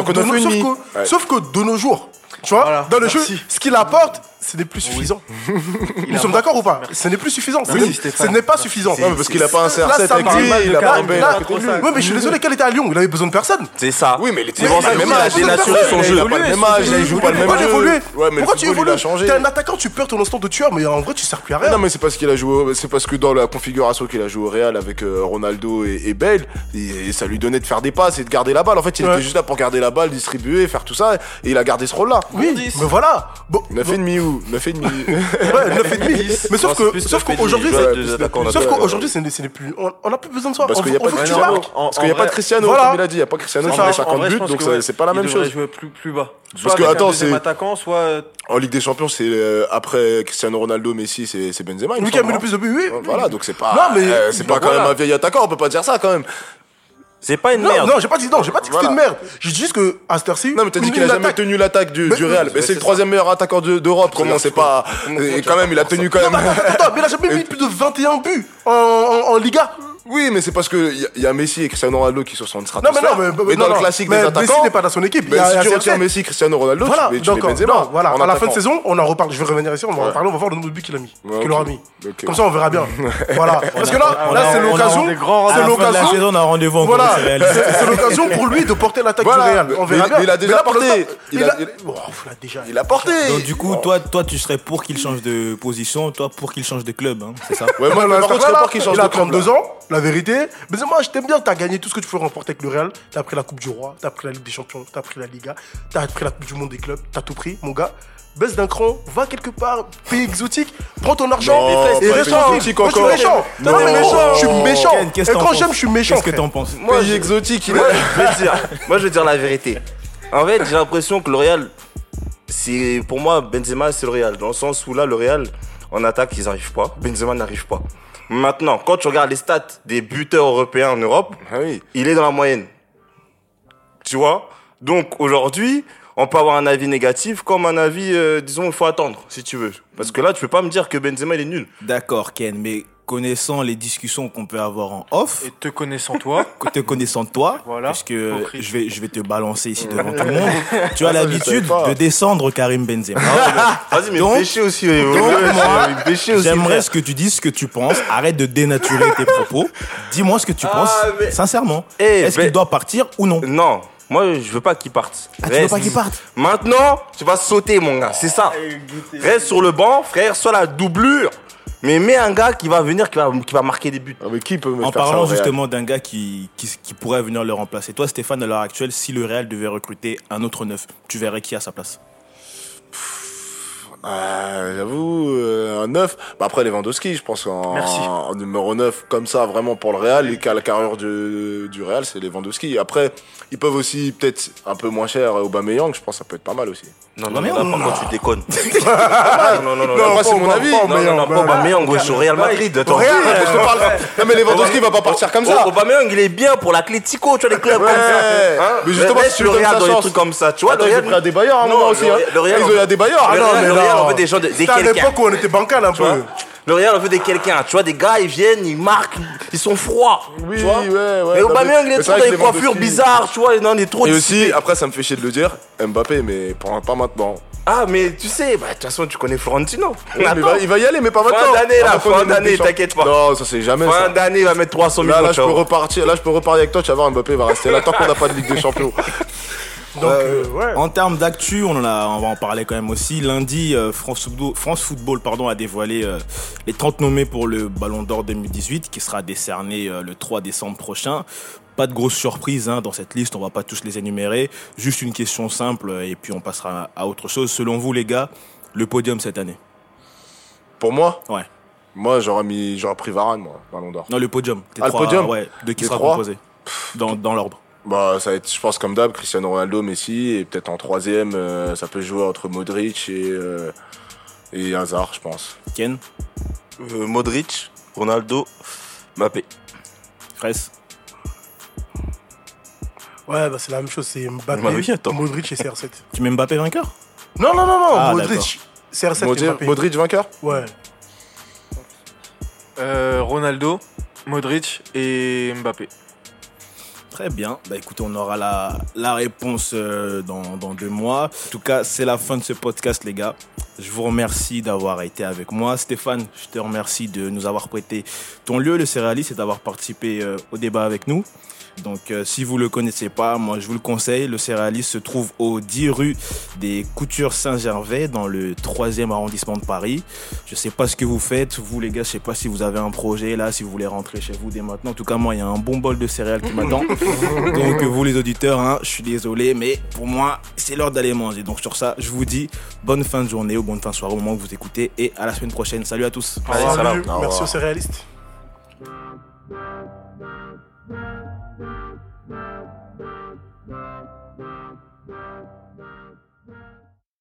de nos- jours, tu vois, dans le jeu, ce qu'il apporte, ce n'est plus suffisant. [LAUGHS] Nous sommes d'accord ou pas? Ce n'est plus suffisant. Ce n'est- Stéphane. ce n'est pas suffisant. Parce qu'il a pas un Là, CR7 ça avec lui, il a pas. Ouais, mais je suis désolé, il était à Lyon, il avait besoin de personne. C'est ça. Oui, mais il était même il il a a son Il a jeu. Il a pas le même âge, il joue pas le même Pourquoi tu jeu. Pourquoi le tu il évolues? a changé. T'es un attaquant, tu perds ton instant de tueur, mais en vrai, tu sers plus à rien. Non mais c'est parce qu'il a joué, c'est parce que dans la configuration qu'il a joué au Real avec euh, Ronaldo et, Bale, ça lui donnait de faire des passes et de garder la balle. En fait, il était juste là pour garder la balle, distribuer, faire tout ça, et il a gardé ce rôle-là. Oui, mais voilà. Bon, 9 et demi ou Ronaldo, [LAUGHS] 9,5. Ouais, 9,5. Mais sauf c'est que, sauf 9,5, qu'aujourd'hui, c'est- sauf qu'aujourd'hui, ce n'est ce n'est plus. On n'a plus besoin de ça. Parce qu'il n'y a pas de Parce qu'il n'y a pas Cristiano, comme il a dit. Il n'y a pas Cristiano C'est qui met En 50 vrai, je buts, donc c'est pas la même chose. jouer plus, plus bas. Parce Soit que, attends, c'est- attaquant, soit. euh, En Ligue des Champions, c'est après Cristiano Ronaldo, Messi, c'est c'est Benzema. Lui qui a mis le hein. plus de buts, oui. Voilà, donc c'est pas, c'est pas quand même un vieil attaquant, on peut pas dire ça quand même. C'est pas une Non, merde. non, j'ai pas dit non, j'ai pas dit que c'était une merde. J'ai dit juste que à cette heure-ci. Non, mais t'as dit qu'il a jamais tenu l'attaque du, Mais- du Real. mais c'est le troisième meilleur attaquant de- d'Europe. Comment c'est pas. Et quand même, il a tenu quand même. mais attends, attends, mais il a jamais [LAUGHS] mis plus de 21 buts en Liga. Oui, mais c'est parce qu'il y, a- y a Messi et Cristiano Ronaldo qui sont sur une Non, mais stratosphère. non, mais, mais non, dans non. le classique mais des Messi n'est pas dans son équipe. mais Il y a- si il y a tu CR7. retires Messi, Cristiano Ronaldo, Voilà, tu mets, tu donc mets Benzema. non, voilà, en à la fin de saison, on en reparle. Je vais revenir ici, on va en reparler, on va voir le nombre de buts qu'il a mis, Ouais, qu'il aura mis. Comme ça, on verra bien. [LAUGHS] Voilà. Parce que là, là, a- c'est on a- l'occasion. C'est l'occasion. saison, on a rendez-vous Voilà, c'est c'est l'occasion pour lui de porter l'attaque du Real. mais- On verra mais bien. il a déjà Mais porté. Il Il a- a il- déjà. Il a porté. Donc du coup, toi, toi, tu serais pour qu'il change de position, toi pour qu'il change de club, hein, c'est ça Ouais, moi, Voilà, par contre, je serais pour qu'il change il a de club. 32 là. ans, la vérité. Mais moi, je t'aime bien, t'as gagné tout ce que tu peux remporter avec le Real. T'as pris la Coupe du Roi, t'as pris la Ligue des Champions, t'as pris la Liga, t'as pris la Coupe du Monde des clubs, t'as tout pris, mon gars. Baisse d'un cran, va quelque part, pays exotique, prends ton argent Non, et reste exotique Moi, je suis encore. méchant. Non. Non, mais méchant. Je suis méchant. Ken, Et que t'en quand penses j'aime, je suis méchant. Qu'est-ce que t'en penses Pays exotique, il Moi, a. je vais dire, moi, je vais dire la vérité. En fait, j'ai l'impression que le Real, c'est pour moi, Benzema, c'est le Real. Dans le sens où là, le Real, en attaque, ils n'arrivent pas. Benzema n'arrive pas. Maintenant, quand tu regardes les stats des buteurs européens en Europe, Ah oui. il est dans la moyenne. Tu vois? Donc aujourd'hui, on peut avoir un avis négatif comme un avis, euh, disons, il faut attendre, si tu veux. Parce que là, tu peux pas me dire que Benzema, il est nul. D'accord, Ken, mais connaissant les discussions qu'on peut avoir en off, Et te connaissant toi, [LAUGHS] te connaissant toi, Voilà. parce que je vais, je vais te balancer ici devant tout le monde, [LAUGHS] tu as l'habitude de descendre Karim Benzema. Vas-y, mais Donc- péché aussi. Donc, moi, péché aussi. J'aimerais ce que tu dises ce que tu penses. Arrête de dénaturer tes propos. Dis-moi ce que tu Ah, penses, mais- sincèrement. Eh, Est-ce mais- qu'il doit partir ou non? Non, moi je veux pas qu'il parte. Ah, tu veux pas qu'il parte? Maintenant, tu vas sauter, mon gars, c'est ça. Reste sur le banc, frère, soit la doublure. Mais mets un gars qui va venir, qui va, qui va marquer des buts. Ah, mais qui peut me En faire ça parlant au justement d'un gars qui, qui, qui pourrait venir le remplacer. Toi, Stéphane, à l'heure actuelle, si le Real devait recruter un autre neuf, tu verrais qui à sa place? Ah, J'avoue, euh, un 9. Bah après Lewandowski, je pense en, Merci. en numéro 9, comme ça, vraiment pour le Real, et qu'à la carrière du, du Real, c'est Lewandowski. Après, ils peuvent aussi peut-être un peu moins cher Aubameyang, je pense que ça peut être pas mal aussi. Non, [LAUGHS] non, non, non, non, par non. contre, tu déconnes. non, non, non, non. C'est mon avis. Non, non, non, Aubameyang, au Real Madrid. Attends. Real, je te parle. Non mais Lewandowski va pas partir comme ça. Aubameyang, il est bien pour l'Atlético, tu vois, les clubs Ouais. comme ça. Hein Mais justement, si tu le Real dans des trucs comme ça, tu vois. Le ils ont Real- pris à des bailleurs à un Non, moment aussi. Real- le Real, Ils ont eu à des bailleurs. Le non, mais Non. on veut des gens, de- des C'était à l'époque où on était bancal un peu. Le Real, on veut des quelqu'un. Tu vois, des gars, ils viennent, ils marquent, ils sont froids. Oui, tu vois ouais, ouais. Mais Aubameyang, il est trop dans les coiffures bizarres, tu vois, non, il est trop Et aussi, après, ça me fait chier de le dire, Mbappé, mais pas, pas maintenant. Ah, mais tu sais, bah, de toute façon, tu connais Florentino. Mais il, va, il va y aller, mais pas Fin maintenant. d'année, là, fin d'année, des t'inquiète pas. Non, ça c'est jamais fin d'année, il va mettre 300 Là, millions. là, je peux repartir. Là, je peux reparier avec toi. Tu vas voir, Mbappé va rester là tant qu'on n'a pas de Ligue des Champions. [LAUGHS] Donc, euh, ouais. En termes d'actu, on, en a- on va en parler quand même aussi. Lundi, euh, France Football, France Football pardon, a dévoilé euh, les 30 nommés pour le Ballon d'Or 2018 qui sera décerné euh, le 3 décembre prochain. Pas de grosse surprise hein, dans cette liste, on va pas tous les énumérer. Juste une question simple euh, et puis on passera à autre chose. Selon vous les gars, le podium cette année? Pour moi, Ouais. moi, j'aurais mis, j'aurais pris Varane, moi, Ballon d'Or. Non, le podium. Tes Ah, le trois, podium? Ouais, de qui Les sera trois? composé dans, dans l'ordre. Bah, ça va être, je pense, comme d'hab, Cristiano Ronaldo, Messi, et peut-être en troisième, euh, ça peut jouer entre Modric et euh, et Hazard, je pense. Ken, Euh, Modric, Ronaldo, Mbappé. Fraisse, Ouais, bah, c'est la même chose, c'est Mbappé, Bah oui, attends. Modric et CR7. [LAUGHS] tu mets Mbappé vainqueur? Non, non, non, non, Ah, Modric, CR7 et Modric, Mbappé. Modric vainqueur? Ouais. euh, Ronaldo, Modric et Mbappé. Très bien. Bah écoutez, on aura la, la réponse euh, dans, dans deux mois. En tout cas, c'est la fin de ce podcast, les gars. Je vous remercie d'avoir été avec moi. Stéphane, je te remercie de nous avoir prêté ton lieu, le Céréalis, et d'avoir participé euh, au débat avec nous. Donc, euh, si vous le connaissez pas, moi, je vous le conseille. Le Céréalis se trouve au 10 rue des Coutures Saint-Gervais, dans le 3e arrondissement de Paris. Je sais pas ce que vous faites. Vous, les gars, je sais pas si vous avez un projet là, si vous voulez rentrer chez vous dès maintenant. En tout cas, moi, il y a un bon bol de céréales qui m'attend. [LAUGHS] [LAUGHS] Donc, vous, les auditeurs, hein, je suis désolé, mais pour moi, c'est l'heure d'aller manger. Donc, sur ça, je vous dis bonne fin de journée ou bonne fin de soirée au moment où vous écoutez et à la semaine prochaine. Salut à tous. Allez, Salut, Merci aux céréalistes.